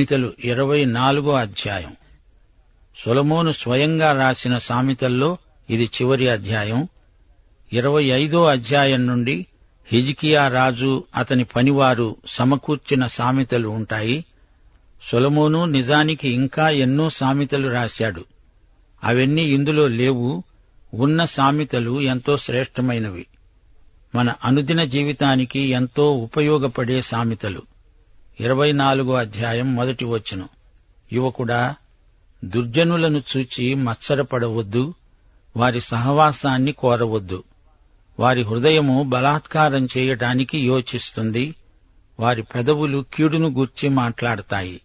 సామెతలు ఇరవై నాలుగో అధ్యాయం. సొలమోను స్వయంగా రాసిన సామెతల్లో ఇది చివరి అధ్యాయం. ఇరవై ఐదో అధ్యాయం నుండి హిజికియా రాజు అతని పనివారు సమకూర్చిన సామెతలు ఉంటాయి. సొలమోను నిజానికి ఇంకా ఎన్నో సామెతలు రాశాడు. అవన్నీ ఇందులో లేవు. ఉన్న సామెతలు ఎంతో శ్రేష్టమైనవి. మన అనుదిన జీవితానికి ఎంతో ఉపయోగపడే సామెతలు. ఇరవై నాలుగో అధ్యాయం మొదటి వచనం. యువకుడా దుర్జనులను చూచి మత్సరపడవద్దు వారి సహవాసాన్ని కోరవద్దు. వారి హృదయము బలాత్కారం చేయటానికి యోచిస్తుంది వారి పెదవులు కీడును గూర్చి మాట్లాడతాయి.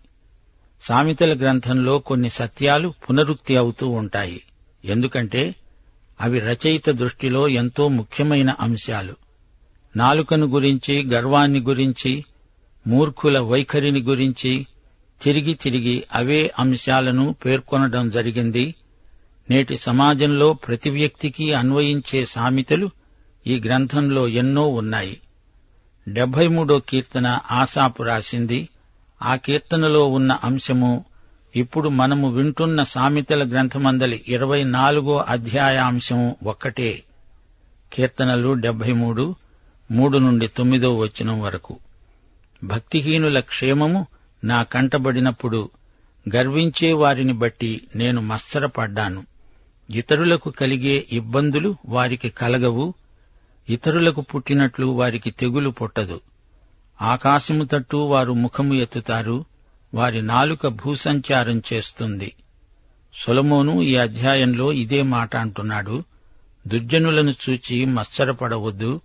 సామెతల గ్రంథంలో కొన్ని సత్యాలు పునరుక్తి అవుతూ ఉంటాయి. ఎందుకంటే అవి రచయిత దృష్టిలో ఎంతో ముఖ్యమైన అంశాలు. నాలుకను గురించి గర్వాన్ని గురించి మూర్ఖుల వైఖరిని గురించి తిరిగి తిరిగి అవే అంశాలను పేర్కొనడం జరిగింది. నేటి సమాజంలో ప్రతి వ్యక్తికి అన్వయించే సామెతలు ఈ గ్రంథంలో ఎన్నో ఉన్నాయి. డెబ్బై మూడో కీర్తన ఆశాపు రాసింది. ఆ కీర్తనలో ఉన్న అంశము ఇప్పుడు మనము వింటున్న సామెతల గ్రంథమందలి ఇరవై నాలుగో అధ్యాయాంశం ఒక్కటే. కీర్తనలు డెబ్బై మూడు మూడు నుండి తొమ్మిదో వచనం వరకు. భక్తిహీనుల క్షేమము నా కంటబడినప్పుడు గర్వించే వారిని బట్టి నేను మత్సరపడ్డాను. ఇతరులకు కలిగే ఇబ్బందులు వారికి కలగవు ఇతరులకు పుట్టినట్లు వారికి తెగులు పుట్టదు. ఆకాశము తట్టు వారు ముఖము ఎత్తుతారు వారి నాలుక భూసంచారం చేస్తుంది. సొలమోను ఈ అధ్యాయంలో ఇదే మాట అంటున్నాడు. దుర్జనులను చూచి మత్సరపడవద్దు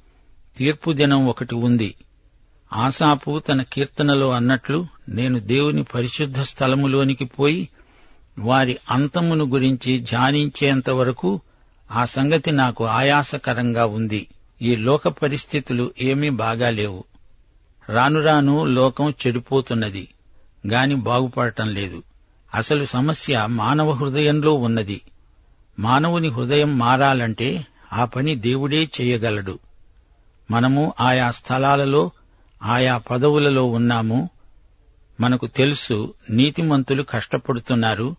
తీర్పు దినం ఒకటి ఉంది. ఆసాపు తన కీర్తనలో అన్నట్లు నేను దేవుని పరిశుద్ధ స్థలములోనికి పోయి వారి అంతమును గురించి ధ్యానించేంత వరకు ఆ సంగతి నాకు ఆయాసకరంగా ఉంది. ఈ లోక పరిస్థితులు ఏమీ బాగాలేవు. రాను రాను లోకం చెడిపోతున్నది. గాని బాగుపడటం లేదు. అసలు సమస్య మానవ హృదయంలో ఉన్నది. మానవుని హృదయం మారాలంటే ఆ పని దేవుడే చేయగలడు. మనము ఆయా స్థలాలలో ఆయా పదవులలో ఉన్నాము. మనకు తెలుసు నీతిమంతులు కష్టపడుతున్నారు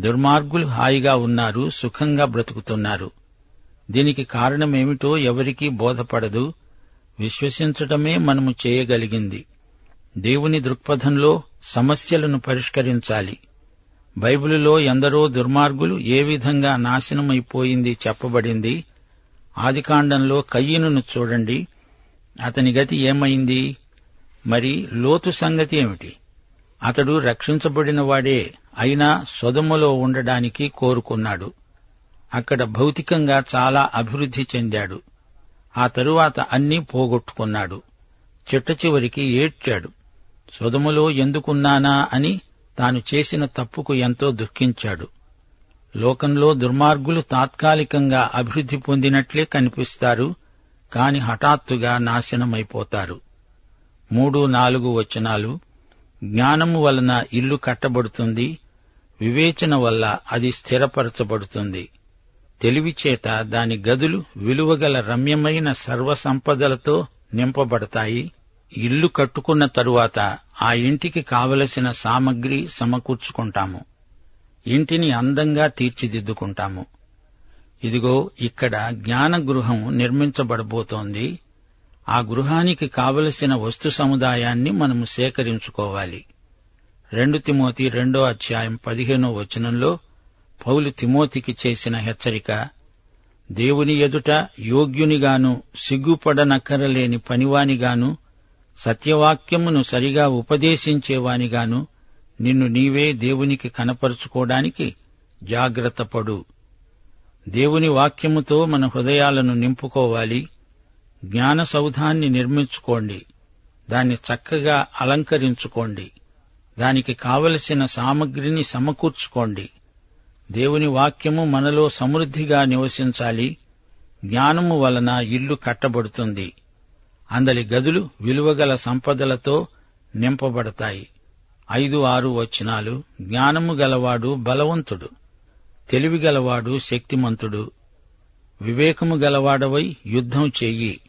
దుర్మార్గులు హాయిగా ఉన్నారు సుఖంగా బ్రతుకుతున్నారు. దీనికి కారణమేమిటో ఎవరికీ బోధపడదు. విశ్వసించటమే మనము చేయగలిగింది. దేవుని దృక్పథంలో సమస్యలను పరిష్కరించాలి. బైబిలులో ఎందరో దుర్మార్గులు ఏ విధంగా నాశనమైపోయింది చెప్పబడింది. ఆదికాండంలో కయ్యనును చూడండి. అతని గతి ఏమైంది? మరి లోతు సంగతి ఏమిటి? అతడు రక్షించబడినవాడే అయినా సొదములో ఉండడానికి కోరుకున్నాడు. అక్కడ భౌతికంగా చాలా అభివృద్ధి చెందాడు. ఆ తరువాత అన్నీ పోగొట్టుకున్నాడు. చిట్ట చివరికి ఏడ్చాడు. సొదములో ఎందుకున్నానా అని తాను చేసిన తప్పుకు ఎంతో దుఃఖించాడు. లోకంలో దుర్మార్గులు తాత్కాలికంగా అభివృద్ధి పొందినట్లే కనిపిస్తారు. కాని హఠాత్తుగా నాశనమైపోతారు. మూడు నాలుగు వచనాలు. జ్ఞానము వలన ఇల్లు కట్టబడుతుంది. వివేచన వల్ల అది స్థిరపరచబడుతుంది. తెలివిచేత దాని గదులు విలువగల రమ్యమైన సర్వసంపదలతో నింపబడతాయి. ఇల్లు కట్టుకున్న తరువాత ఆ ఇంటికి కావలసిన సామగ్రి సమకూర్చుకుంటాము. ఇంటిని అందంగా తీర్చిదిద్దుకుంటాము. ఇదిగో ఇక్కడ జ్ఞాన గృహం నిర్మించబడబోతోంది. ఆ గృహానికి కావలసిన వస్తు సముదాయాన్ని మనము సేకరించుకోవాలి. రెండు తిమోతి రెండో అధ్యాయం పదిహేనో వచనంలో పౌలు తిమోతికి చేసిన హెచ్చరిక దేవుని ఎదుట యోగ్యునిగాను సిగ్గుపడనక్కరలేని పనివానిగాను సత్యవాక్యమును సరిగా ఉపదేశించేవానిగాను నిన్ను నీవే దేవునికి కనపరుచుకోవడానికి జాగ్రత్తపడు దేవుని వాక్యముతో మన హృదయాలను నింపుకోవాలి. జ్ఞాన సౌధాన్ని నిర్మించుకోండి. దాన్ని చక్కగా అలంకరించుకోండి. దానికి కావలసిన సామగ్రిని సమకూర్చుకోండి. దేవుని వాక్యము మనలో సమృద్ధిగా నివసించాలి. జ్ఞానము వలన ఇల్లు కట్టబడుతుంది. అందలి గదులు విలువగల సంపదలతో నింపబడతాయి. ఐదు ఆరు వచనాలు. జ్ఞానము గలవాడు బలవంతుడు. తెలివి గలవాడు శక్తిమంతుడు. వివేకము గలవాడవై యుద్ధం చెయ్యి.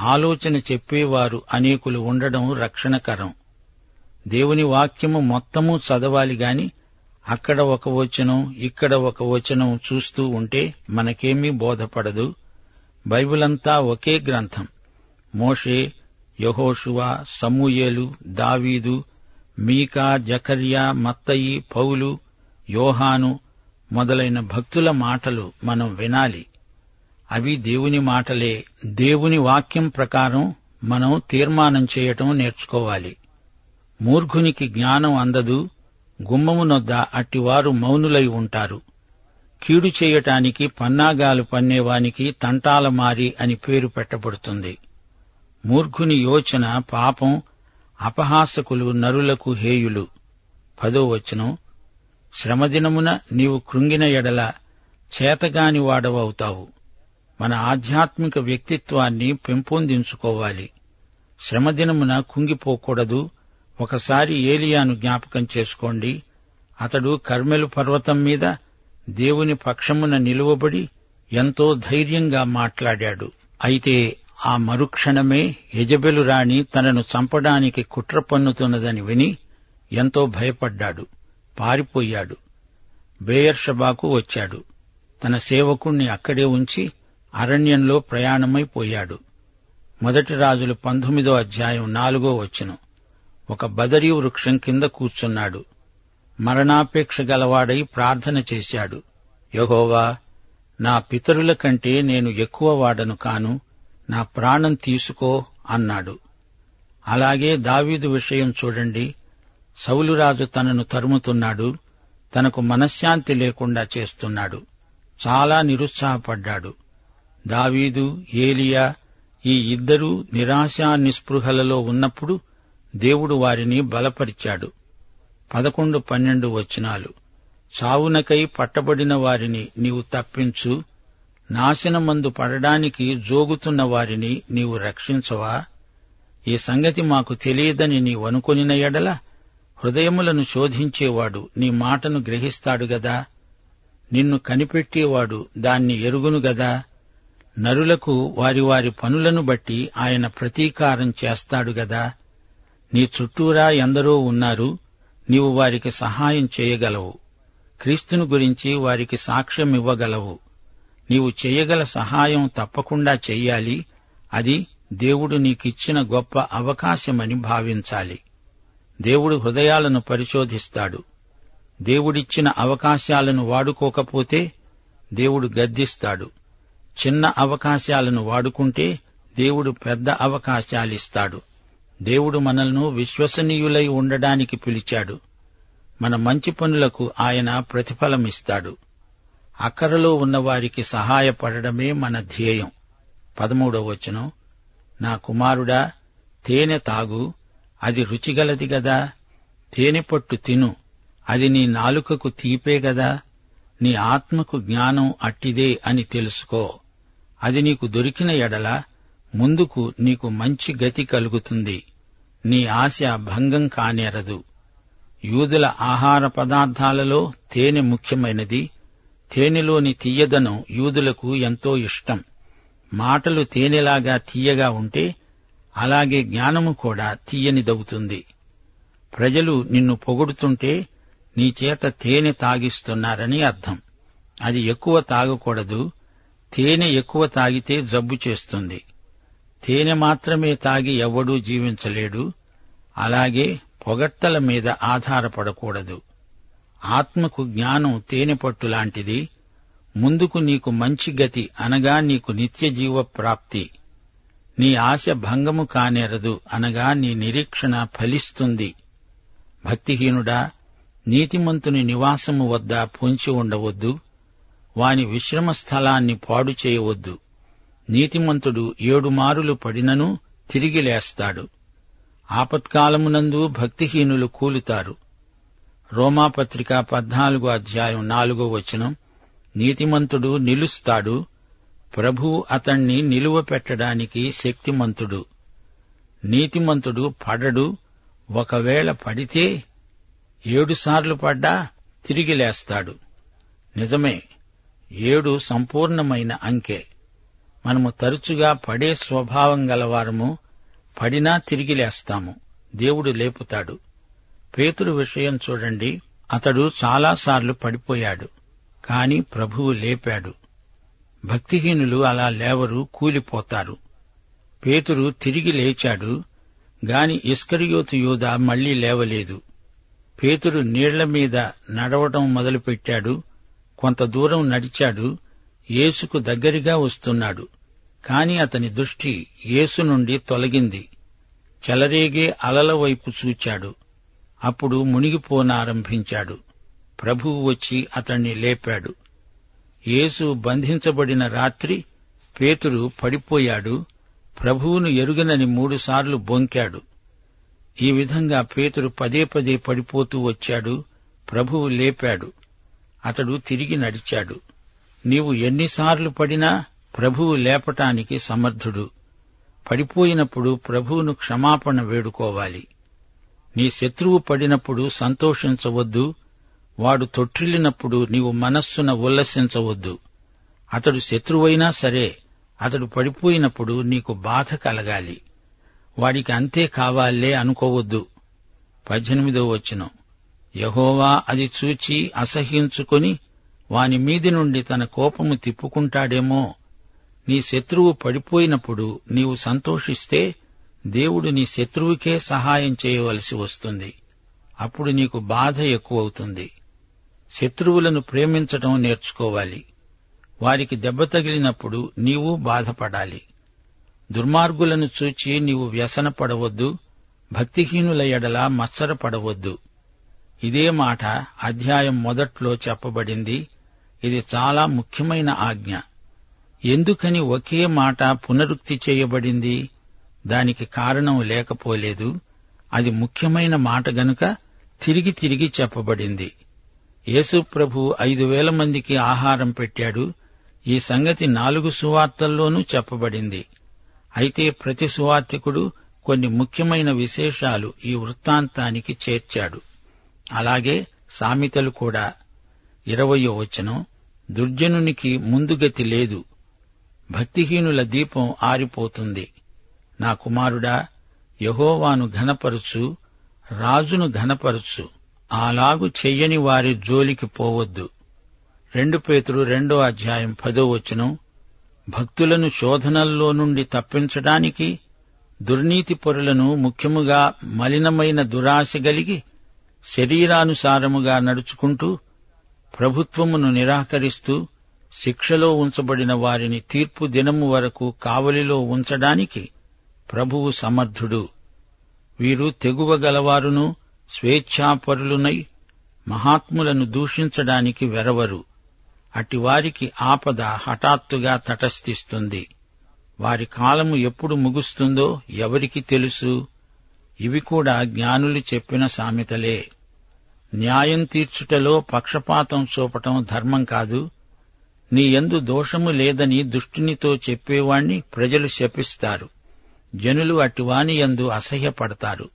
ఆలోచన చెప్పేవారు అనేకులు ఉండడం రక్షణకరం. దేవుని వాక్యము మొత్తము చదవాలి గాని అక్కడ ఒక వచనం ఇక్కడ ఒక వచనం చూస్తూ ఉంటే మనకేమీ బోధపడదు. బైబిలంతా ఒకే గ్రంథం. మోషే యహోషువ సమూయేలు దావీదు మీకా జకర్యా మత్తయి పౌలు యోహాను మొదలైన భక్తుల మాటలు మనం వినాలి. అవి దేవుని మాటలే. దేవుని వాక్యం ప్రకారం మనం తీర్మానం చేయటం నేర్చుకోవాలి. మూర్ఘునికి జ్ఞానం అందదు. గుమ్మమునొద్ద అట్టివారు మౌనులై ఉంటారు. కీడు చేయటానికి పన్నాగాలు పన్నేవానికి తంటాల మారి అని పేరు పెట్టబడుతుంది. మూర్ఘుని యోచన పాపం అపహాసకులు నరులకు హేయులు. పదో వచనం. శ్రమదినమున నీవు కృంగిన ఎడల చేతగాని వాడవవుతావు మన ఆధ్యాత్మిక వ్యక్తిత్వాన్ని పెంపొందించుకోవాలి. శ్రమదినమున కుంగిపోకూడదు. ఒకసారి ఏలియాను జ్ఞాపకం చేసుకోండి. అతడు కర్మెలు పర్వతం మీద దేవుని పక్షమున నిలువబడి ఎంతో ధైర్యంగా మాట్లాడాడు. అయితే ఆ మరుక్షణమే యజబెలు రాణి తనను చంపడానికి కుట్ర పన్నుతున్నదని విని ఎంతో భయపడ్డాడు. పారిపోయాడు. బేయర్షబాకు వచ్చాడు. తన సేవకుణ్ణి అక్కడే ఉంచి అరణ్యంలో ప్రయాణమైపోయాడు మొదటి రాజులు పంతొమ్మిదో అధ్యాయం నాలుగో వచనం. ఒక బదరీ వృక్షం కింద కూర్చున్నాడు. మరణాపేక్ష గలవాడై ప్రార్థన చేశాడు. యహోవా నా పితరుల కంటే నేను ఎక్కువ వాడను కాను నా ప్రాణం తీసుకో అన్నాడు. అలాగే దావీదు విషయం చూడండి. సౌలురాజు తనను తరుముతున్నాడు తనకు మనశ్శాంతి లేకుండా చేస్తున్నాడు. చాలా నిరుత్సాహపడ్డాడు. దావీదు ఏలియా ఈ ఇద్దరూ నిరాశా నిస్పృహలలో ఉన్నప్పుడు దేవుడు వారిని బలపరిచాడు. పదకొండు పన్నెండు వచనాలు. చావునకై పట్టబడిన వారిని నీవు తప్పించు నాశనమందు పడడానికి జోగుతున్న వారిని నీవు రక్షించవా? ఈ సంగతి మాకు తెలియదని నీవనుకొనిన ఎడల హృదయములను శోధించేవాడు నీ మాటను గ్రహిస్తాడు గదా? నిన్ను కనిపెట్టేవాడు దాన్ని ఎరుగును గదా? నరులకు వారి వారి పనులను బట్టి ఆయన ప్రతీకారం చేస్తాడు గదా? నీ చుట్టూరా ఎందరో ఉన్నారు నీవు వారికి సహాయం చేయగలవు. క్రీస్తును గురించి వారికి సాక్ష్యం ఇవ్వగలవు. నీవు చేయగల సహాయం తప్పకుండా చెయ్యాలి అది దేవుడు నీకిచ్చిన గొప్ప అవకాశమని భావించాలి. దేవుడు హృదయాలను పరిశోధిస్తాడు. దేవుడిచ్చిన అవకాశాలను వాడుకోకపోతే దేవుడు గద్దిస్తాడు. చిన్న అవకాశాలను వాడుకుంటే దేవుడు పెద్ద అవకాశాలిస్తాడు. దేవుడు మనల్ని విశ్వసనీయులై ఉండడానికి పిలిచాడు. మన మంచి పనులకు ఆయన ప్రతిఫలమిస్తాడు. అక్కరలో ఉన్నవారికి సహాయపడడమే మన ధ్యేయం. పదమూడవ వచనం నా కుమారుడా తేనె తాగు అది రుచిగలది గదా? తేనెపట్టు తిను. అది నీ నాలుకకు తీపే గదా? నీ ఆత్మకు జ్ఞానం అట్టిదే అని తెలుసుకో. అది నీకు దొరికిన ఎడల ముందుకు నీకు మంచి గతి కలుగుతుంది. నీ ఆశ భంగం కానేరదు. యూదుల ఆహార పదార్థాలలో తేనె ముఖ్యమైనది. తేనెలోని తీయదనం యూదులకు ఎంతో ఇష్టం. మాటలు తేనెలాగా తీయగా ఉంటే అలాగే జ్ఞానము కూడా తీయనిదవుతుంది. ప్రజలు నిన్ను పొగుడుతుంటే నీ చేత తేనె తాగిస్తున్నారని అర్థం. అది ఎక్కువ తాగకూడదు. తేనె ఎక్కువ తాగితే జబ్బు చేస్తుంది. తేనె మాత్రమే తాగి ఎవ్వడూ జీవించలేడు. అలాగే పొగట్టల మీద ఆధారపడకూడదు. ఆత్మకు జ్ఞానం తేనె పట్టు లాంటిది. ముందుకు నీకు మంచి గతి అనగా నీకు నిత్య జీవ ప్రాప్తి నీ ఆశ భంగము కానేరదు అనగా నీ నిరీక్షణ ఫలిస్తుంది. భక్తిహీనుడా నీతిమంతుని నివాసము వద్ద పొంచి ఉండవద్దు. వాని విశ్రమ స్థలాన్ని పాడు చేయవద్దు. నీతిమంతుడు ఏడుమారులు పడినను తిరిగి లేస్తాడు. ఆపత్కాలమునందు భక్తిహీనులు కూలుతారు. రోమాపత్రిక పద్నాలుగో అధ్యాయం నాలుగో వచనం నీతిమంతుడు నిలుస్తాడు ప్రభువు అతణ్ణి నిలువ పెట్టడానికి శక్తిమంతుడు. నీతిమంతుడు పడడు. ఒకవేళ పడితే ఏడుసార్లు పడ్డా తిరిగి లేస్తాడు. నిజమే ఏడు సంపూర్ణమైన అంకె. మనము తరచుగా పడే స్వభావం గలవారము. పడినా తిరిగి లేస్తాము. దేవుడు లేపుతాడు. పేతురు విషయం చూడండి. అతడు చాలాసార్లు పడిపోయాడు. కాని ప్రభువు లేపాడు. భక్తిహీనులు అలా లేవరు కూలిపోతారు. పేతురు తిరిగి లేచాడు గాని ఇస్కరియోతు యూద మళ్ళీ లేవలేదు. పేతురు నీళ్ళ మీద నడవటం మొదలుపెట్టాడు కొంత దూరం నడిచాడు యేసుకు దగ్గరగా వస్తున్నాడు. కాని అతని దృష్టి యేసు నుండి తొలగింది. చెలరేగే అలల వైపు చూచాడు. అప్పుడు మునిగిపోనారంభించాడు. ప్రభువు వచ్చి అతణ్ణి లేపాడు. యేసు బంధించబడిన రాత్రి పేతురు పడిపోయాడు ప్రభువును ఎరుగనని మూడుసార్లు బొంకాడు. ఈ విధంగా పేతురు పదే పదే పడిపోతూ వచ్చాడు ప్రభువు లేపాడు అతడు తిరిగి నడిచాడు. నీవు ఎన్నిసార్లు పడినా ప్రభువు లేపటానికి సమర్థుడు. పడిపోయినప్పుడు ప్రభువును క్షమాపణ వేడుకోవాలి. నీ శత్రువు పడినప్పుడు సంతోషించవద్దు వాడు తొట్టిల్లినప్పుడు నీవు మనస్సున ఉల్లసించవద్దు. అతడు శత్రువైనా సరే అతడు పడిపోయినప్పుడు నీకు బాధ కలగాలి. వాడికి అంతే కావాలే అనుకోవద్దు. పద్దెనిమిదో వచనం. యహోవా అది చూచి అసహ్యించుకొని వాని మీది నుండి తన కోపము తిప్పుకుంటాడేమో. నీ శత్రువు పడిపోయినప్పుడు నీవు సంతోషిస్తే దేవుడు నీ శత్రువుకే సహాయం చేయవలసి వస్తుంది. అప్పుడు నీకు బాధ ఎక్కువవుతుంది. శత్రువులను ప్రేమించటం నేర్చుకోవాలి. వారికి దెబ్బ తగిలినప్పుడు నీవు బాధపడాలి. దుర్మార్గులను చూచి నీవు వ్యసనపడవద్దు భక్తిహీనుల ఎడల మత్సరపడవద్దు ఇదే మాట అధ్యాయం మొదట్లో చెప్పబడింది. ఇది చాలా ముఖ్యమైన ఆజ్ఞ. ఎందుకని ఒకే మాట పునరుక్తి చేయబడింది? దానికి కారణం లేకపోలేదు. అది ముఖ్యమైన మాట గనుక తిరిగి తిరిగి చెప్పబడింది. యేసుప్రభు ఐదు వేల మందికి ఆహారం పెట్టాడు. ఈ సంగతి నాలుగు సువార్తల్లోనూ చెప్పబడింది. అయితే ప్రతి సువార్తికుడు కొన్ని ముఖ్యమైన విశేషాలు ఈ వృత్తాంతానికి చేర్చాడు. అలాగే సామెతలు కూడా. ఇరవయో వచనం దుర్జనునికి ముందుగతి లేదు. భక్తిహీనుల దీపం ఆరిపోతుంది. నా కుమారుడా యహోవాను ఘనపరుచు రాజును ఘనపరుచు. అలాగు చెయ్యని వారి జోలికి పోవద్దు. రెండు పేతురు రెండో అధ్యాయం పదో వచనం భక్తులను శోధనల్లో నుండి తప్పించడానికి దుర్నీతి పొరులను ముఖ్యముగా మలినమైన దురాశ గలిగి శరీరానుసారముగా నడుచుకుంటూ ప్రభుత్వమును నిరాకరిస్తూ శిక్షలో ఉంచబడిన వారిని తీర్పు దినము వరకు కావలిలో ఉంచడానికి ప్రభువు సమర్థుడు. వీరు తెగువ గలవారును స్వేచ్ఛాపరులునై మహాత్ములను దూషించడానికి వెరవరు. అటివారికి ఆపద హఠాత్తుగా తటస్థిస్తుంది. వారి కాలము ఎప్పుడు ముగుస్తుందో ఎవరికి తెలుసు? ఇవి కూడా జ్ఞానులు చెప్పిన సామెతలే. న్యాయం తీర్చుటలో పక్షపాతం చూపటం ధర్మం కాదు. నీ యందు దోషము లేదని దుష్టునితో చెప్పేవాణ్ణి ప్రజలు శపిస్తారు. జనులు అటివాని యందు అసహ్యపడతారు.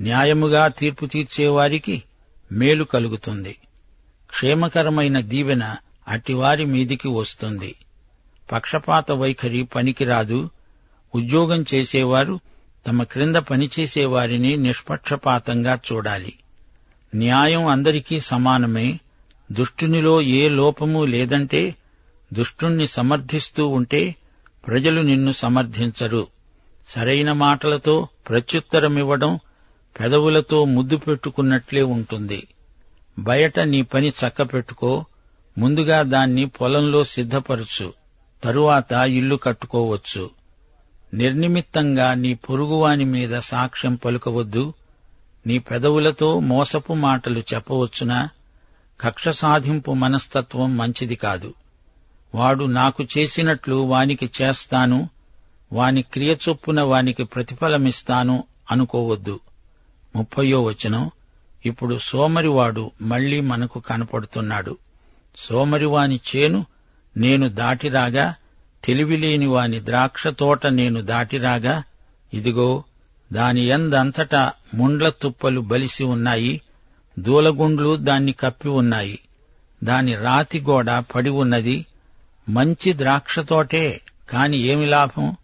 న్యాయముగా తీర్పు తీర్చేవారికి మేలు కలుగుతుంది. క్షేమకరమైన దీవెన అటివారి మీదికి వస్తుంది. పక్షపాత వైఖరి పనికిరాదు. ఉద్యోగం చేసేవారు తమ క్రింద పనిచేసేవారిని నిష్పక్షపాతంగా చూడాలి. న్యాయం అందరికీ సమానమే. దుష్టునిలో ఏ లోపము లేదంటే దుష్టుణ్ణి సమర్థిస్తూ ఉంటే ప్రజలు నిన్ను సమర్థించరు. సరైన మాటలతో ప్రత్యుత్తరమివ్వడం పెదవులతో ముద్దు పెట్టుకున్నట్లే ఉంటుంది. బయట నీ పని చక్కపెట్టుకో ముందుగా దాన్ని పొలంలో సిద్ధపరచు తరువాత ఇల్లు కట్టుకోవచ్చు. నిర్నిమిత్తంగా నీ పొరుగువాని మీద సాక్ష్యం పలుకవద్దు. నీ పెదవులతో మోసపు మాటలు చెప్పవచ్చునా? కక్ష సాధింపు మనస్తత్వం మంచిది కాదు. వాడు నాకు చేసినట్లు వానికి చేస్తాను వాని క్రియ చొప్పున వానికి ప్రతిఫలమిస్తాను అనుకోవద్దు. ముప్పయో వచనం ఇప్పుడు సోమరివాడు మళ్ళీ మనకు కనపడుతున్నాడు. సోమరివాని చేను నేను దాటిరాగా తెలివిలేని వాని ద్రాక్ష తోట నేను దాటిరాగా ఇదిగో దాని ఎందంతటా ముండ్ల తుప్పలు బలిసి ఉన్నాయి దూలగుండ్లు దాన్ని కప్పి ఉన్నాయి దాని రాతి గోడ పడి ఉన్నది మంచి ద్రాక్ష తోటే కాని ఏమి లాభం?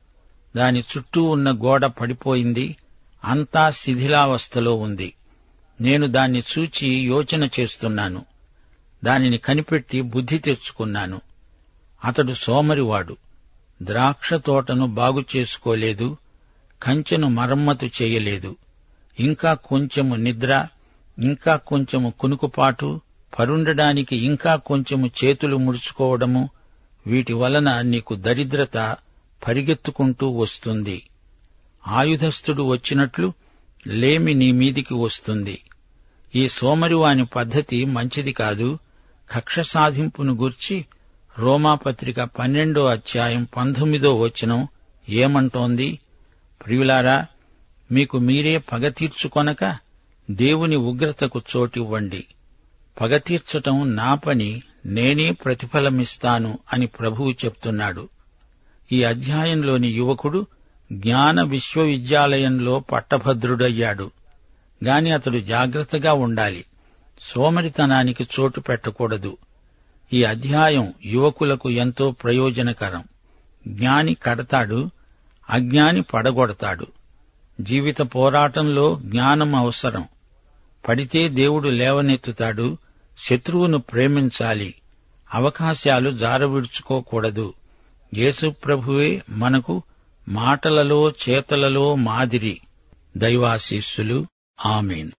దాని చుట్టూ ఉన్న గోడ పడిపోయింది అంతా శిథిలావస్థలో ఉంది. నేను దాన్ని చూచి యోచన చేస్తున్నాను. దానిని కనిపెట్టి బుద్ధి తెచ్చుకున్నాను. అతడు సోమరివాడు. ద్రాక్ష తోటను బాగు చేసుకోలేదు. కంచెను మరమ్మతు చేయలేదు. ఇంకా కొంచెము నిద్ర ఇంకా కొంచెము కునుకుపాటు పరుండడానికి ఇంకా కొంచెము చేతులు ముడుచుకోవడము వీటి వలన నీకు దరిద్రత పరిగెత్తుకుంటూ వస్తుంది. ఆయుధస్థుడు వచ్చినట్లు లేమి నీ మీదికి వస్తుంది. ఈ సోమరివాని పద్ధతి మంచిది కాదు. కక్ష సాధింపును గూర్చి రోమాపత్రిక పన్నెండో అధ్యాయం పంతొమ్మిదో వచనం ఏమంటోంది? ప్రియులారా మీకు మీరే పగ తీర్చుకొనక దేవుని ఉగ్రతకు చోటివ్వండి. పగ తీర్చటం నా పని నేనే ప్రతిఫలమిస్తాను అని ప్రభువు చెప్తున్నాడు. ఈ అధ్యాయంలోని యువకుడు జ్ఞాన విశ్వవిద్యాలయంలో పట్టభద్రుడయ్యాడు. గాని అతడు జాగ్రత్తగా ఉండాలి. సోమరితనానికి చోటు పెట్టకూడదు. ఈ అధ్యాయం యువకులకు ఎంతో ప్రయోజనకరం. జ్ఞాని కడతాడు అజ్ఞాని పడగొడతాడు. జీవిత పోరాటంలో జ్ఞానం అవసరం. పడితే దేవుడు లేవనెత్తుతాడు శత్రువును ప్రేమించాలి. అవకాశాలు జారవిడుచుకోకూడదు. యేసు ప్రభువే మనకు మాటలలో చేతలలో మాదిరి దైవాశీస్సులు. ఆమెన్.